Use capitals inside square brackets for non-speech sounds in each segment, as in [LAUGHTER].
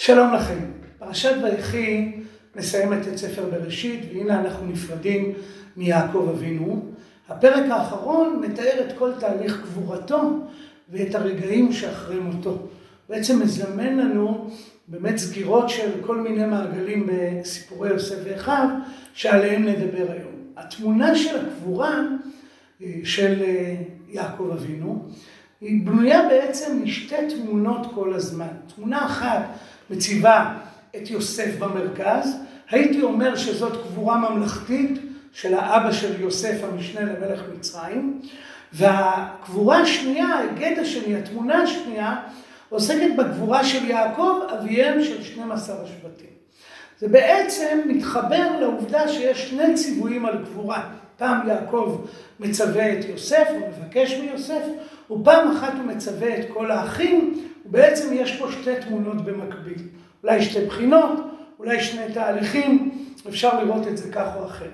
שלום לכם. פרשת ויחי מסיימת את ספר בראשית, והנה אנחנו נפרדים מיעקב אבינו. הפרק האחרון מתאר את כל תהליך קבורתו ואת הרגעים שאחרי מותו. בעצם מזמן לנו באמת סגירות של כל מיני מעגלים בסיפורי יוסף ואחיו, שעליהם נדבר היום. התמונה של הקבורה של יעקב אבינו, היא בנויה בעצם משתי תמונות כל הזמן. תמונה אחת מציבה את יוסף במרכז, הייתי אומר שזאת קבורה ממלכתית של האבא של יוסף המשנה למלך מצרים, והקבורה השנייה, ההיגד השני, התמונה השנייה, עוסקת בגבורה של יעקב, אביהם של 12 השבטים. זה בעצם מתחבר לעובדה שיש שני ציוויים על גבורה. פעם יעקב מצווה את יוסף, הוא מבקש מיוסף, ופעם אחת הוא מצווה את כל האחים, ובעצם יש פה שתי תמונות במקביל. אולי שתי בחינות, אולי שני תהליכים, אפשר לראות את זה כך או אחרת.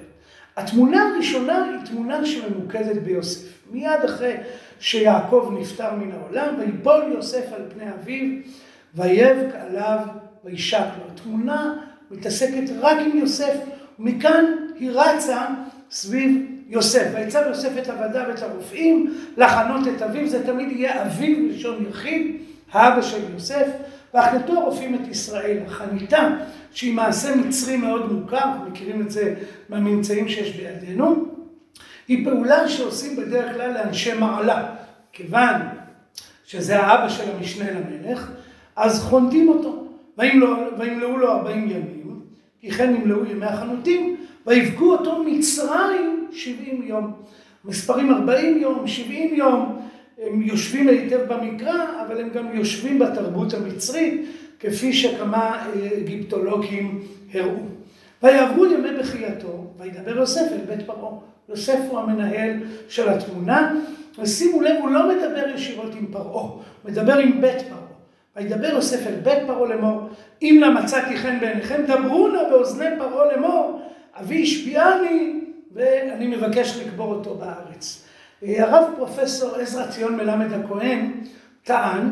התמונה הראשונה היא תמונה שממוקדת ביוסף. מיד אחרי שיעקב נפטר מן העולם, ויפול יוסף על פני אביו, ויבק עליו וישק לו. התמונה מתעסקת רק עם יוסף, ומכאן היא רצה סביב יוסף. ויצב יוסף את עבדיו ואת הרופאים לחנות את אביו, זה תמיד יהיה אביו לשון יחיד, האבא של יוסף, והחלטו הרופאים את ישראל. החניתה, שהיא מעשה מצרי מאוד מוכר, מכירים את זה מהממצאים שיש בידינו, היא פעולה שעושים בדרך כלל לאנשי מעלה. כיוון שזה האבא של המשנה למלך, אז חונטים אותו. וימלאו לו ארבעים ימים, כי כן נמלאו ימי החנותים, ויבכו אותו מצרים שבעים יום. מספרים ארבעים יום, שבעים יום, הם יושבים היטב במקרא, אבל הם גם יושבים בתרבות המצרית, כפי שכמה אגיפטולוגים הראו. ויעברו ימי בחייתו, וידבר יוסף אל בית פרעה. יוסף הוא המנהל של התמונה, ושימו לב, הוא לא מדבר ישירות עם פרעה, הוא מדבר עם בית פרעה. וידבר יוסף אל בית פרעה לאמור, אם לא מצאתי חן בעיניכם, דברו נא באוזני פרעה לאמור, אבי השביעני, ואני מבקש לקבור אותו בארץ. הרב פרופסור עזרא ציון מלמד הכהן טען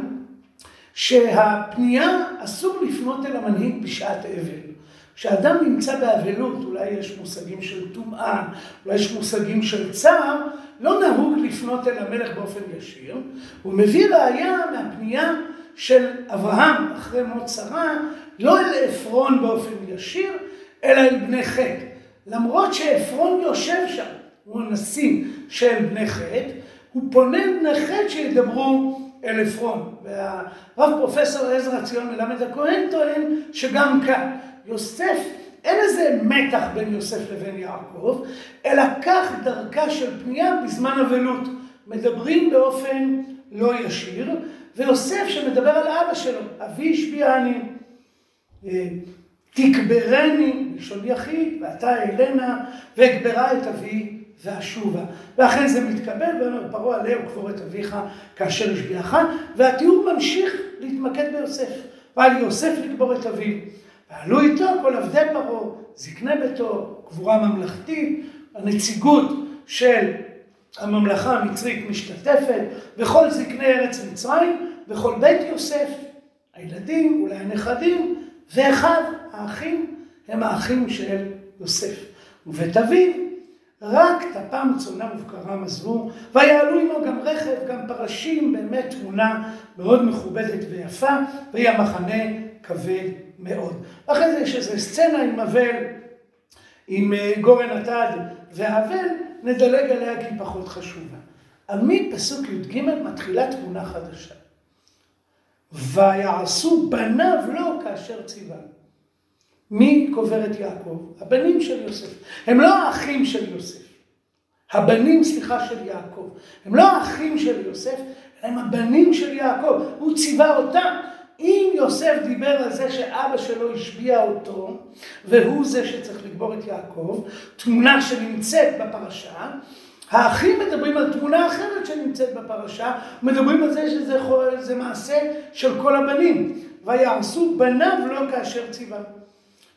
שהפנייה אסור לפנות אל המנהיג בשעת אבל. כשאדם נמצא באבלות, אולי יש מושגים של טומאה, אולי יש מושגים של צער, לא נהוג לפנות אל המלך באופן ישיר. הוא מביא ראיה מהפנייה של אברהם אחרי מות שרה, לא אל עפרון באופן ישיר, אלא אל בני חטא. למרות שעפרון יושב שם, הוא הנשיא של בני חטא, הוא פונה בני חטא שידברו אל עפרון. והרב פרופסור עזרא ציון מלמד הכהן טוען שגם כאן. יוסף, אין איזה מתח בין יוסף לבין יעקב, אלא כך דרכה של פנייה בזמן אבלות. מדברים באופן לא ישיר, ויוסף שמדבר על אבא שלו, אבי השביעני, תקברני, לשון יחיד, ואתה אלנה, ואגברה את אבי ואשובה. ואכן זה מתקבל, ואומר פרעה עלה וקבור את אביך כאשר השביעך, והתיאור ממשיך להתמקד ביוסף. ועל יוסף לקבור את אביו. ועלו איתו כל עבדי פרעה, זקני ביתו, קבורה ממלכתית, הנציגות של הממלכה המצרית משתתפת, וכל זקני ארץ מצרים, וכל בית יוסף, הילדים, אולי הנכדים, ואחיו, האחים, הם האחים של יוסף. ובית אביו, רק טפם צאנם ובקרם עזבו, ויעלו עמו גם רכב, גם פרשים, באמת תמונה מאוד מכובדת ויפה, ויהי המחנה כבד מאוד. אחרי זה יש איזו סצנה עם אבל, עם גורן התד והאבל, נדלג עליה כי היא פחות חשובה. אבל מפסוק י"ג מתחילה תמונה חדשה. ויעשו בניו לו כאשר ציווה. מי קובר את יעקב? הבנים של יוסף. הם לא האחים של יוסף. הבנים, סליחה, של יעקב. הם לא האחים של יוסף, הם הבנים של יעקב. הוא ציווה אותם. אם יוסף דיבר על זה שאבא שלו השביע אותו, והוא זה שצריך לקבור את יעקב, תמונה שנמצאת בפרשה, האחים מדברים על תמונה אחרת שנמצאת בפרשה, מדברים על זה שזה מעשה של כל הבנים. ויעשו בניו לא כאשר ציווה.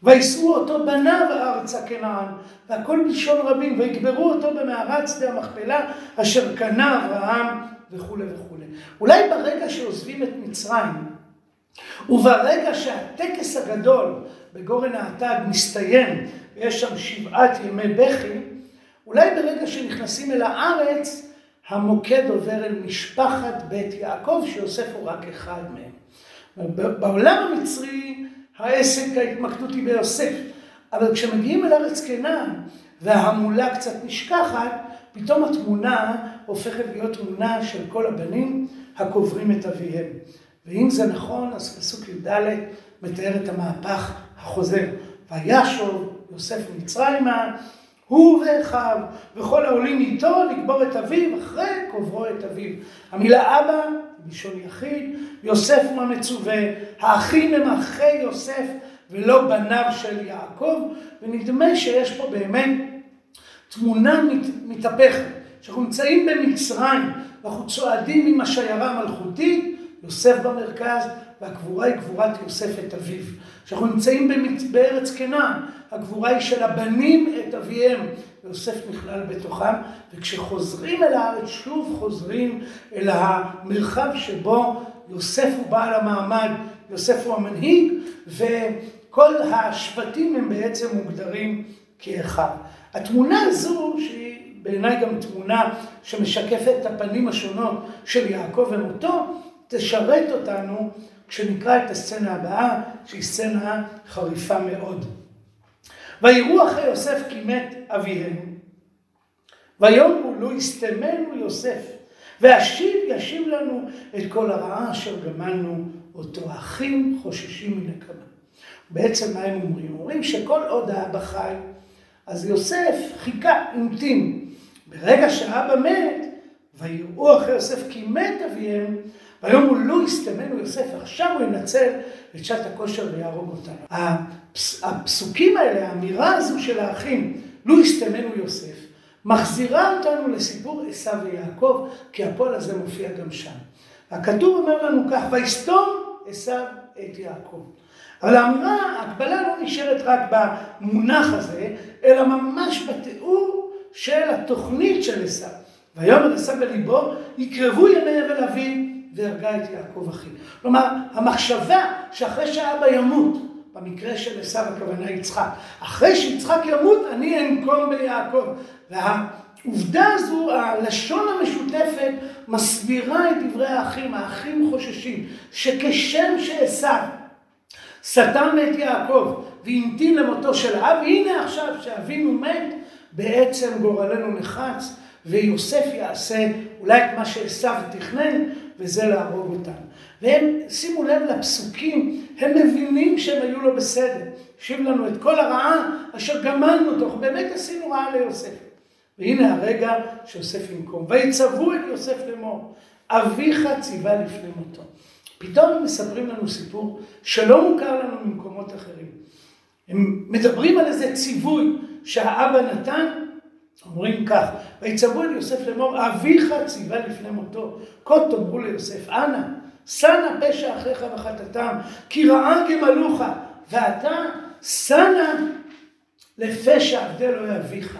וישאו אותו בניו ארצה כנען, והכל בלשון רבים, ויקברו אותו במערת שדה המכפלה, אשר קנה אברהם וכולי וכולי. אולי ברגע שעוזבים את מצרים, וברגע שהטקס הגדול בגורן האטד מסתיים, ויש שם שבעת ימי בכי, אולי ברגע שנכנסים אל הארץ, המוקד עובר אל משפחת בית יעקב, שיוסף הוא רק אחד מהם. בעולם המצרי העסק, ההתמקדות היא ביוסף, אבל כשמגיעים אל ארץ כנען וההמולה קצת נשכחת, פתאום התמונה הופכת להיות תמונה של כל הבנים הקוברים את אביהם. ואם זה נכון, אז פסוק י"ד מתאר את המהפך החוזר. וישוב יוסף מצרימה, הוא ואחיו, וכל העולים איתו לקבור את אביו אחרי קוברו את אביו. המילה אבא, בלשון יחיד, יוסף הוא המצווה, האחים הם אחי יוסף ולא בניו של יעקב, ונדמה שיש פה באמת תמונה מת, מתהפכת, שאנחנו נמצאים במצרים, ואנחנו צועדים עם השיירה המלכותית, יוסף במרכז, והגבורה היא גבורת יוסף את אביו. כשאנחנו נמצאים בארץ כנען, הגבורה היא של הבנים את אביהם, ויוסף נכלל בתוכם, וכשחוזרים אל הארץ, שוב חוזרים אל המרחב שבו יוסף הוא בעל המעמד, יוסף הוא המנהיג, וכל השבטים הם בעצם מוגדרים כאחד. התמונה הזו, שהיא בעיניי גם תמונה שמשקפת את הפנים השונות של יעקב ומותו, תשרת אותנו כשנקרא את הסצנה הבאה, שהיא סצנה חריפה מאוד. ויראו אחרי יוסף כי מת אביהם, ויאמרו לו יסתמנו יוסף, ואשיב ישיב לנו את כל הרעה אשר גמלנו אותו. האחים חוששים מנקמה. בעצם מה הם אומרים? אומרים שכל עוד האבא חי, אז יוסף חיכה, המתין. ברגע שהאבא מת, ויראו אחרי יוסף כי מת אביהם, והיום הוא לא יסתמנו יוסף, עכשיו הוא ינצל את שעת הכושר ויהרוג אותנו. הפס, הפסוקים האלה, האמירה הזו של האחים, לו יסתמנו יוסף, מחזירה אותנו לסיפור עשו ויעקב, כי הפועל הזה מופיע גם שם. הכתוב אומר לנו כך, ויסתום עשו את יעקב. אבל האמירה, ההקבלה לא נשארת רק במונח הזה, אלא ממש בתיאור של התוכנית של עשו. ויאמר עשו בליבו, יקרבו ימי אבל אביו והרגה את יעקב אחי. כלומר, המחשבה שאחרי שאבא ימות, במקרה של עשו הכוונה יצחק, אחרי שיצחק ימות אני אנקום ביעקב. והעובדה הזו, הלשון המשותפת, מסבירה את דברי האחים, האחים חוששים, שכשם שעשו סתם את יעקב והמתין למותו של אב, הנה עכשיו שאבינו מת, בעצם גורלנו נחץ, ויוסף יעשה אולי את מה שעשו תכנן, וזה להרוג אותם. והם, שימו לב לפסוקים, הם מבינים שהם היו לא בסדר. השיב לנו את כל הרעה אשר גמלנו תוך, באמת עשינו רעה ליוסף. והנה הרגע שיוסף ינקום. ויצוו את יוסף לאמור, אביך ציווה לפני מותו. פתאום הם מספרים לנו סיפור שלא מוכר לנו ממקומות אחרים. הם מדברים על איזה ציווי שהאבא נתן, אומרים כך, ויצוו אל יוסף לאמור, אביך ציווה לפני מותו, כה תאמרו ליוסף, אנא, שנא פשע אחיך וחטאתם, כי רעה גמלוך, ואתה שנא לפשע עבדי אלוהי אביך.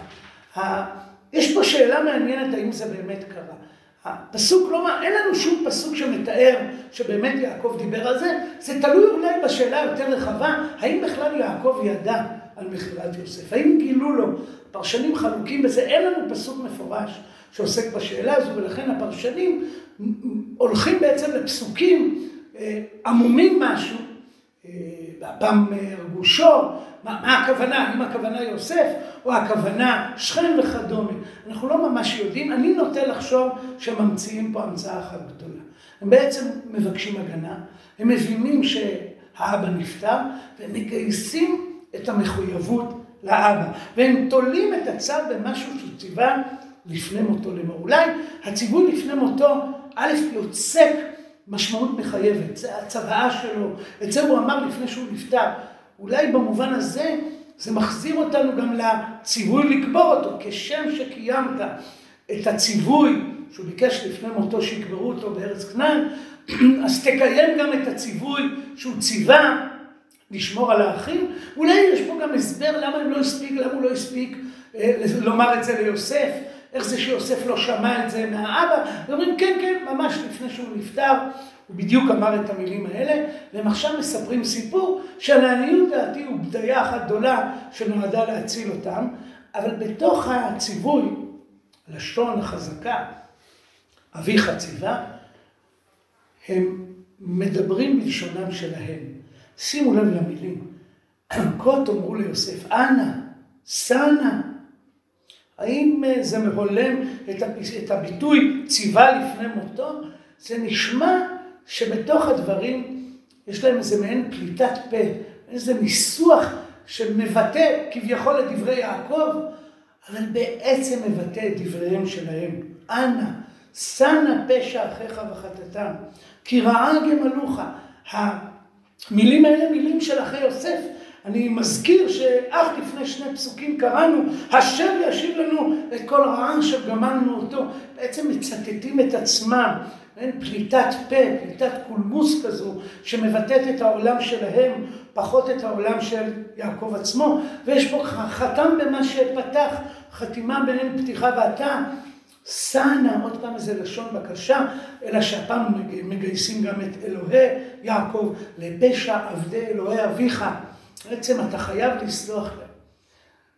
יש פה שאלה מעניינת האם זה באמת קרה. הפסוק לא, אין לנו שום פסוק שמתאר שבאמת יעקב דיבר על זה, זה תלוי אולי בשאלה יותר רחבה, האם בכלל יעקב ידע על מכירת יוסף, האם גילו לו פרשנים חלוקים בזה, אין לנו פסוק מפורש שעוסק בשאלה הזו, ולכן הפרשנים הולכים בעצם לפסוקים אה, עמומים משהו, אה, והפעם הרגו שור, מה, מה הכוונה, האם הכוונה יוסף, או הכוונה שכם וכדומה. אנחנו לא ממש יודעים, אני נוטה לחשוב שממציאים פה המצאה אחת גדולה. הם בעצם מבקשים הגנה, הם מבינים שהאבא נפטר, והם מגייסים את המחויבות לאבא. והם תולים את הצו במשהו שהוא ציווה לפני מותו לאמור. אולי הציווי לפני מותו, א', יוצק משמעות מחייבת, זה הצוואה שלו, את זה הוא אמר לפני שהוא נפטר. אולי במובן הזה זה מחזיר אותנו גם לציווי לקבור אותו, כשם שקיימת את הציווי שהוא ביקש לפני מותו שיקברו אותו בארץ כנען, [CLEARS THROAT] אז תקיים גם את הציווי שהוא ציווה לשמור על האחים. אולי יש פה גם הסבר למה הם לא הספיק, למה הוא לא הספיק אה, לומר את זה ליוסף, איך זה שיוסף לא שמע את זה מהאבא. אומרים כן, כן, ממש לפני שהוא נפטר, הוא בדיוק אמר את המילים האלה, והם עכשיו מספרים סיפור שלעניות דעתי הוא בדיה אחת גדולה שנועדה להציל אותם, אבל בתוך הציווי, לשון חזקה, אביך ציווה, הם מדברים בלשונם שלהם. שימו לב למילים. כה תאמרו ליוסף, אנא, סנה. האם זה מהולם את הביטוי ציווה לפני מותו? זה נשמע שבתוך הדברים יש להם איזה מעין פליטת פה, איזה ניסוח שמבטא כביכול את דברי יעקב, אבל בעצם מבטא את דבריהם שלהם. אנא, שנה פשע אחיך וחטאתם, כי רעה גמלוך. המילים האלה מילים של אחי יוסף. אני מזכיר שאך לפני שני פסוקים קראנו, השם ישיב לנו את כל רעה שגמלנו אותו. בעצם מצטטים את עצמם. אין פליטת פה, פליטת קולמוס כזו, שמבטאת את העולם שלהם, פחות את העולם של יעקב עצמו. ויש פה חתם במה שפתח, חתימה ביניהם פתיחה ואתה. סנה, עוד פעם איזה לשון בקשה, אלא שהפעם מגייסים גם את אלוהי יעקב, לפשע עבדי אלוהי אביך. בעצם אתה חייב לסלוח להם.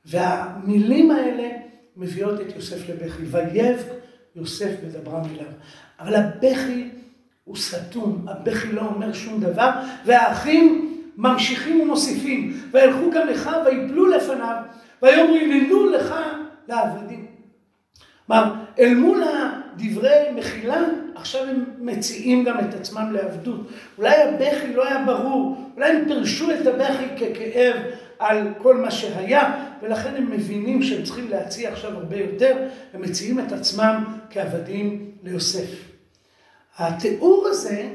והמילים האלה מביאות את יוסף לבכי. ויבק יוסף בדברם אליו. אבל הבכי הוא סתום, הבכי לא אומר שום דבר, והאחים ממשיכים ומוסיפים, וילכו גם לך ויפלו לפניו, ויאמרו הננו לך לעבדים. כלומר, אל מול הדברי מחילה, עכשיו הם מציעים גם את עצמם לעבדות. אולי הבכי לא היה ברור, אולי הם פירשו את הבכי ככאב על כל מה שהיה, ולכן הם מבינים שהם צריכים להציע עכשיו הרבה יותר, הם מציעים את עצמם כעבדים ליוסף. התיאור הזה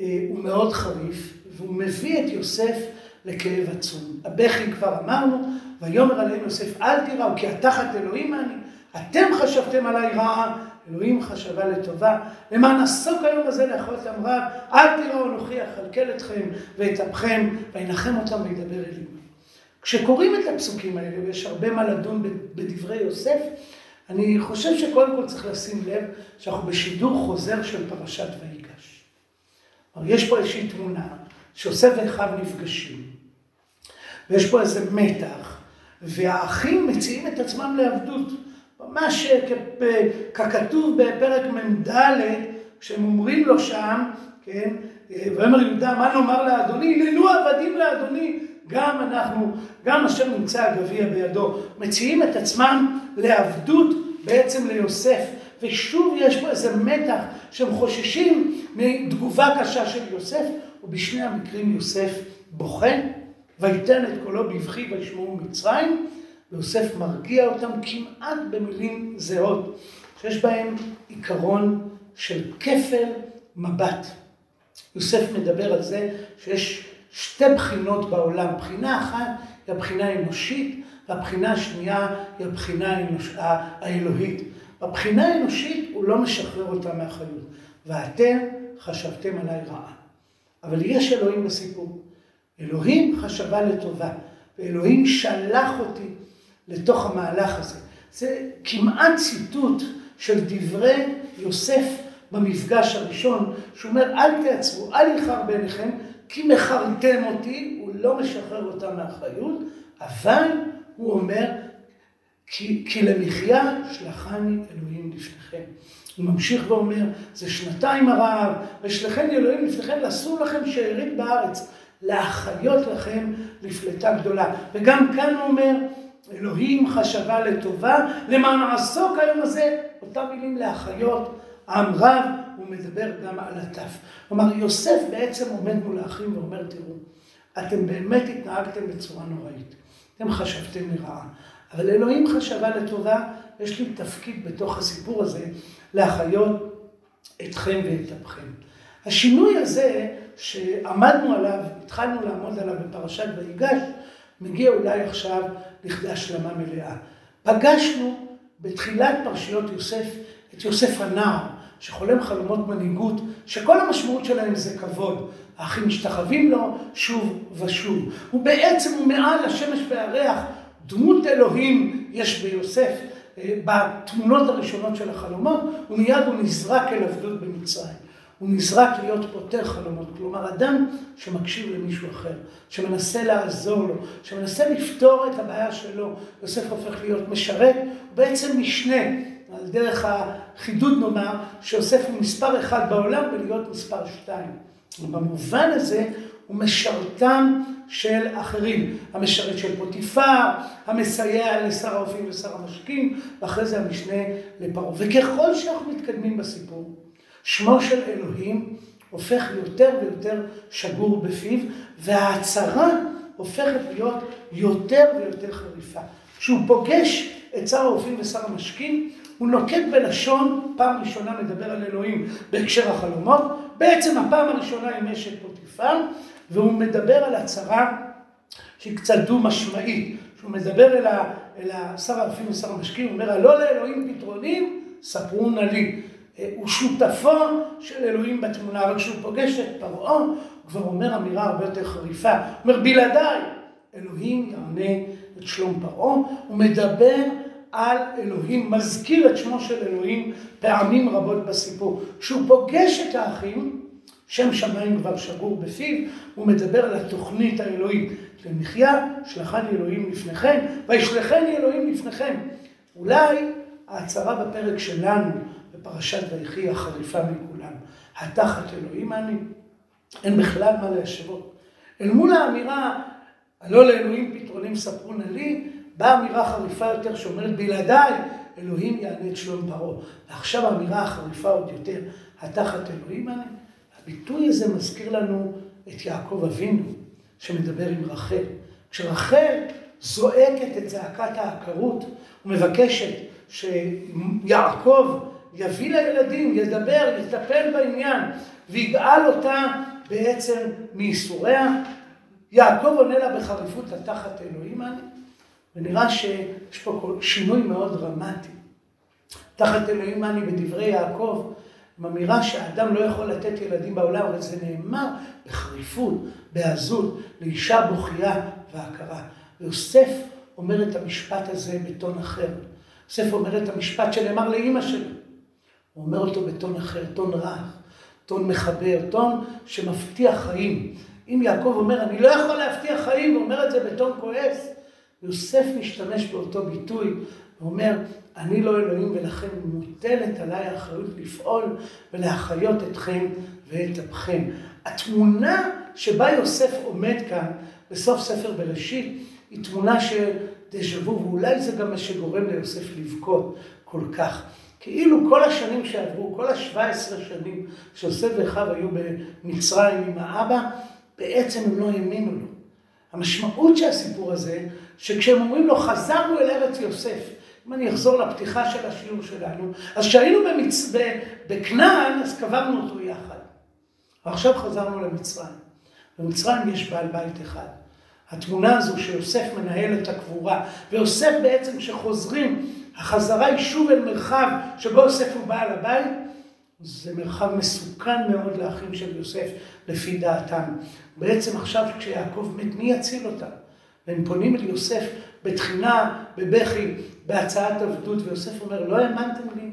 אה, הוא מאוד חריף, והוא מביא את יוסף לכאב עצום. הבכי כבר אמרנו, ויאמר עליהם יוסף אל תיראו כי התחת אלוהים אני, אתם חשבתם עליי רעה, אלוהים חשבה לטובה, למען עסוק היום הזה לאכול את אמריו, אל תיראו אנוכי אכלכל אתכם ואת אפכם, וינחם אותם וידבר אל אמי. כשקוראים את הפסוקים האלה, ויש הרבה מה לדון בדברי יוסף, אני חושב שקודם כל צריך לשים לב שאנחנו בשידור חוזר של פרשת ויגש. יש פה איזושהי תמונה שיוסף ואחיו נפגשים, ויש פה איזה מתח, והאחים מציעים את עצמם לעבדות. ממש ככתוב בפרק מ"ד, כשהם אומרים לו שם, כן, ויאמר יהודה, מה נאמר לאדוני? הננו עבדים לאדוני, גם אנחנו, גם אשר נמצא הגביע בידו, מציעים את עצמם לעבדות בעצם ליוסף. ושוב יש פה איזה מתח שהם חוששים מתגובה קשה של יוסף, ובשני המקרים יוסף בוכה, ויתן את קולו בבכי וישמעו מצרים, ויוסף מרגיע אותם כמעט במילים זהות, שיש בהם עיקרון של כפל מבט. יוסף מדבר על זה שיש שתי בחינות בעולם. בחינה אחת היא הבחינה האנושית, והבחינה השנייה היא הבחינה האנוש... האלוהית. בבחינה האנושית הוא לא משחרר אותה מאחריות. ואתם חשבתם עליי רעה. אבל יש אלוהים בסיפור. אלוהים חשבה לטובה, ואלוהים שלח אותי לתוך המהלך הזה. זה כמעט ציטוט של דברי יוסף במפגש הראשון, שהוא אומר, אל תעצרו, אל יכר בעיניכם, כי מכרתם אותי, הוא לא משחרר אותה מאחריות, אבל הוא אומר, כי, כי למחיה שלחני אלוהים לפניכם. הוא ממשיך ואומר, זה שנתיים הרעב, ושלחני אלוהים לפניכם, ואסור לכם שארית בארץ, להחיות לכם לפלטה גדולה. וגם כאן הוא אומר, אלוהים חשבה לטובה, למען עסוק היום הזה, אותם מילים להחיות, עם רב, הוא מדבר גם על הטף. כלומר, יוסף בעצם עומד מול האחים ואומר, תראו, אתם באמת התנהגתם בצורה נוראית. אתם חשבתם לרעה. אבל אלוהים חשבה לטובה, יש לי תפקיד בתוך הסיפור הזה להחיות אתכם ואת אפכם. השינוי הזה שעמדנו עליו, התחלנו לעמוד עליו בפרשת ויגש, מגיע אולי עכשיו לכדי השלמה מלאה. פגשנו בתחילת פרשיות יוסף את יוסף הנער, שחולם חלומות מנהיגות, שכל המשמעות שלהם זה כבוד. האחים משתחווים לו שוב ושוב. הוא בעצם, מעל השמש והריח, דמות אלוהים יש ביוסף. אה, בתמונות הראשונות של החלומות, ומיד הוא נזרק אל עבדות במצרים. הוא נזרק להיות פותר חלומות, כלומר אדם שמקשיב למישהו אחר, שמנסה לעזור לו, שמנסה לפתור את הבעיה שלו, יוסף הופך להיות משרת, הוא בעצם משנה, על דרך החידוד נאמר, שיוסף הוא מספר אחד בעולם ולהיות מספר שתיים. במובן הזה הוא משרתם של אחרים, המשרת של פוטיפר, המסייע לשר האופים ושר המשקים, ואחרי זה המשנה לפרעה. וככל שאנחנו מתקדמים בסיפור, שמו של אלוהים הופך יותר ויותר שגור בפיו, וההצהרה הופכת להיות יותר ויותר חריפה. כשהוא פוגש את שר האופים ושר המשקים, הוא נוקט בלשון, פעם ראשונה מדבר על אלוהים בהקשר החלומות, בעצם הפעם הראשונה עם אשת פוטיפר, והוא מדבר על הצהרה שהיא קצת דו-משמעית. כשהוא מדבר אל, ה, אל השר האלפים ושר המשקים, הוא אומר, הלא לאלוהים פתרונים, ספרו נא לי. הוא שותפו של אלוהים בתמונה, אבל כשהוא פוגש את פרעה, הוא כבר אומר אמירה הרבה יותר חריפה. הוא אומר, בלעדיי, אלוהים יענה את שלום פרעה. הוא מדבר על אלוהים, מזכיר את שמו של אלוהים פעמים רבות בסיפור. כשהוא פוגש את האחים, שם שמיים כבר שגור בפיו, הוא מדבר על התוכנית האלוהית. למחיה, שלחני אלוהים לפניכם, וישלחני אלוהים לפניכם. אולי ההצהרה בפרק שלנו, בפרשת ויחי, החריפה מכולם. התחת אלוהים אני, אין בכלל מה להשוות. אל מול האמירה, הלא לאלוהים פתרונים ספרו נא לי, באה אמירה חריפה יותר שאומרת בלעדיי, אלוהים יענה את שלום פרעה. ועכשיו האמירה החריפה עוד יותר, התחת אלוהים אני. הביטוי הזה מזכיר לנו את יעקב אבינו, שמדבר עם רחל. כשרחל זועקת את זעקת העקרות ומבקשת שיעקב יביא לילדים, ידבר, יטפל בעניין ויגאל אותה בעצם מייסוריה, יעקב עונה לה בחריפות התחת אלוהים אני, ונראה שיש פה שינוי מאוד דרמטי. תחת אלוהים אני בדברי יעקב עם אמירה שהאדם לא יכול לתת ילדים בעולם, אבל זה נאמר בחריפות, בעזות, לאישה בוכייה והכרה. ויוסף אומר את המשפט הזה בטון אחר. יוסף אומר את המשפט שנאמר לאימא שלו. הוא אומר אותו בטון אחר, טון רך, טון מחבר, טון שמבטיח חיים. אם יעקב אומר, אני לא יכול להבטיח חיים, הוא אומר את זה בטון כועס, יוסף משתמש באותו ביטוי, ואומר, אני לא אלוהים ולכן מוטלת עליי האחריות לפעול ולהחיות אתכם ואת אפכם. התמונה שבה יוסף עומד כאן בסוף ספר בראשית היא תמונה של דז'ה וו, ואולי זה גם מה שגורם ליוסף לבכות כל כך. כאילו כל השנים שעברו, כל השבע עשרה שנים שיוסף ואחיו היו במצרים עם האבא, בעצם הם לא האמינו לו. המשמעות של הסיפור הזה, שכשהם אומרים לו חזרנו אל ארץ יוסף, אם אני אחזור לפתיחה של השיעור שלנו, אז כשהיינו במצ... בכנען, אז קברנו אותו יחד. ועכשיו חזרנו למצרים. במצרים יש בעל בית אחד. התמונה הזו שיוסף מנהל את הקבורה, ויוסף בעצם כשחוזרים, החזרה היא שוב אל מרחב שבו יוסף הוא בעל הבית, זה מרחב מסוכן מאוד לאחים של יוסף, לפי דעתם. בעצם עכשיו כשיעקב מת, מי יציל אותם? והם פונים אל יוסף בתחינה, בבכי, בהצעת עבדות, ויוסף אומר, לא האמנתם לי?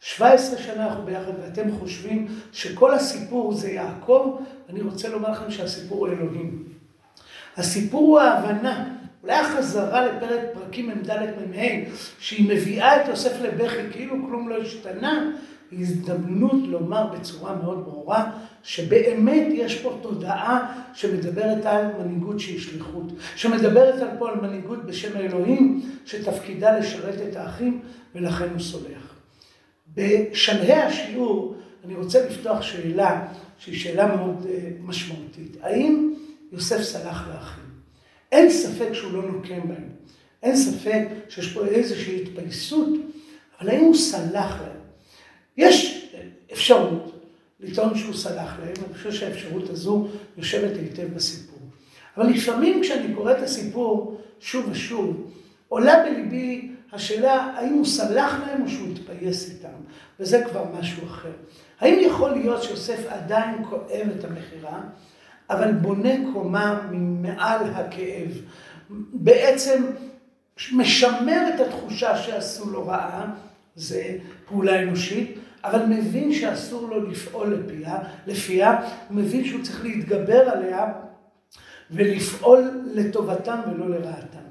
17 שנה אנחנו ביחד, ואתם חושבים שכל הסיפור זה יעקב, אני רוצה לומר לכם שהסיפור הוא אלוהים. הסיפור הוא ההבנה, אולי החזרה לפרק פרקים מ"ד מ"ה, שהיא מביאה את יוסף לבכי כאילו כלום לא השתנה, היא הזדמנות לומר בצורה מאוד ברורה, שבאמת יש פה תודעה שמדברת על מנהיגות שהיא שליחות, שמדברת על פה על מנהיגות בשם האלוהים, שתפקידה לשרת את האחים, ולכן הוא סולח. בשלהי השיעור אני רוצה לפתוח שאלה, שהיא שאלה מאוד uh, משמעותית. האם יוסף סלח לאחים? אין ספק שהוא לא נוקם בהם. אין ספק שיש פה איזושהי התפייסות, אבל האם הוא סלח להם? יש אפשרות לטעון שהוא סלח להם, אני חושב שהאפשרות הזו יושבת היטב בסיפור. אבל לפעמים כשאני קורא את הסיפור שוב ושוב, עולה בליבי השאלה האם הוא סלח להם או שהוא התפייס איתם, וזה כבר משהו אחר. האם יכול להיות שיוסף עדיין כואב את המכירה, אבל בונה קומה ממעל הכאב, בעצם משמר את התחושה שעשו לו רעה, זה פעולה אנושית, אבל מבין שאסור לו לפעול לפיה, לפיה, הוא מבין שהוא צריך להתגבר עליה ולפעול לטובתם ולא לרעתם.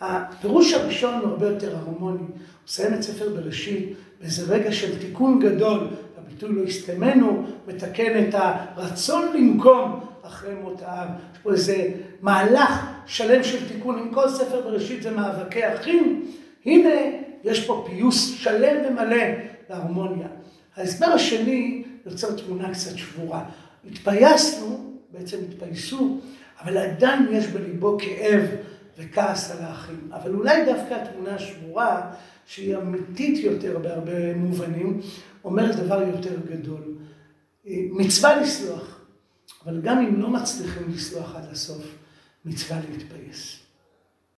הפירוש הראשון הוא הרבה יותר הרמוני, הוא מסיים את ספר בראשית באיזה רגע של תיקון גדול, הביטוי לא יסתמנו, מתקן את הרצון לנקום אחרי מות האב. יש פה איזה מהלך שלם של תיקון, עם כל ספר בראשית זה מאבקי אחים, הנה יש פה פיוס שלם ומלא להרמוניה. ההסבר השני יוצר תמונה קצת שבורה. התפייסנו, בעצם התפייסו, אבל עדיין יש בליבו כאב וכעס על האחים. אבל אולי דווקא התמונה השבורה, שהיא אמיתית יותר בהרבה מובנים, אומרת דבר יותר גדול. מצווה לסלוח, אבל גם אם לא מצליחים לסלוח עד הסוף, מצווה להתפייס.